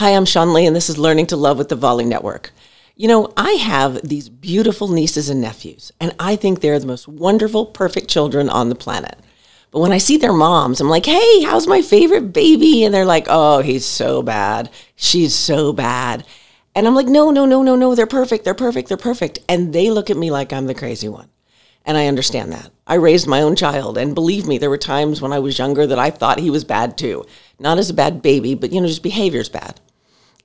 Hi, I'm Sean Lee, and this is Learning to Love with the Volley Network. You know, I have these beautiful nieces and nephews, and I think they're the most wonderful, perfect children on the planet. But when I see their moms, I'm like, hey, how's my favorite baby? And they're like, oh, he's so bad. She's so bad. And I'm like, no, no, no, no, no, they're perfect. They're perfect. They're perfect. And they look at me like I'm the crazy one. And I understand that. I raised my own child, and believe me, there were times when I was younger that I thought he was bad too. Not as a bad baby, but you know, just behavior's bad.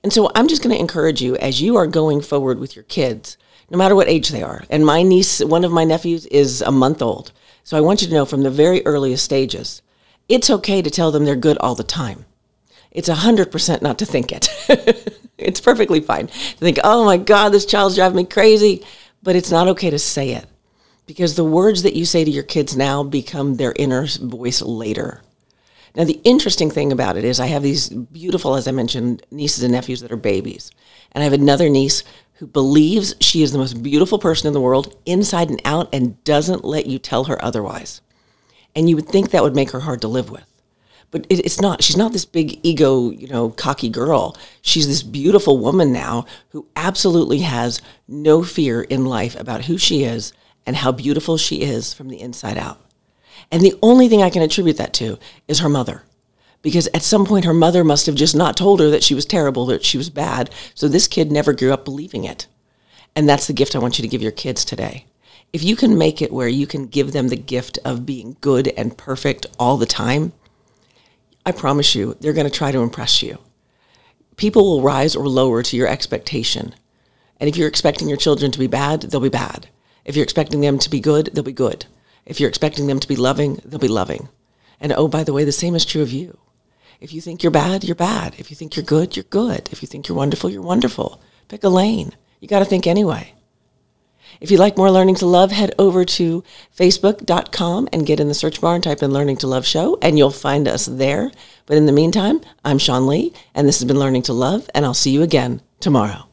And so I'm just going to encourage you as you are going forward with your kids, no matter what age they are. And my niece, one of my nephews, is a month old. So I want you to know from the very earliest stages, it's okay to tell them they're good all the time. It's 100% not to think it. it's perfectly fine to think, oh my God, this child's driving me crazy. But it's not okay to say it because the words that you say to your kids now become their inner voice later. Now, the interesting thing about it is, I have these beautiful, as I mentioned, nieces and nephews that are babies. And I have another niece who believes she is the most beautiful person in the world, inside and out, and doesn't let you tell her otherwise. And you would think that would make her hard to live with. But it, it's not. She's not this big ego, you know, cocky girl. She's this beautiful woman now who absolutely has no fear in life about who she is and how beautiful she is from the inside out. And the only thing I can attribute that to is her mother. Because at some point, her mother must have just not told her that she was terrible, that she was bad. So this kid never grew up believing it. And that's the gift I want you to give your kids today. If you can make it where you can give them the gift of being good and perfect all the time, I promise you, they're going to try to impress you. People will rise or lower to your expectation. And if you're expecting your children to be bad, they'll be bad. If you're expecting them to be good, they'll be good. If you're expecting them to be loving, they'll be loving. And oh, by the way, the same is true of you. If you think you're bad, you're bad. If you think you're good, you're good. If you think you're wonderful, you're wonderful. Pick a lane. You got to think anyway. If you'd like more Learning to Love, head over to facebook.com and get in the search bar and type in Learning to Love Show, and you'll find us there. But in the meantime, I'm Sean Lee, and this has been Learning to Love, and I'll see you again tomorrow.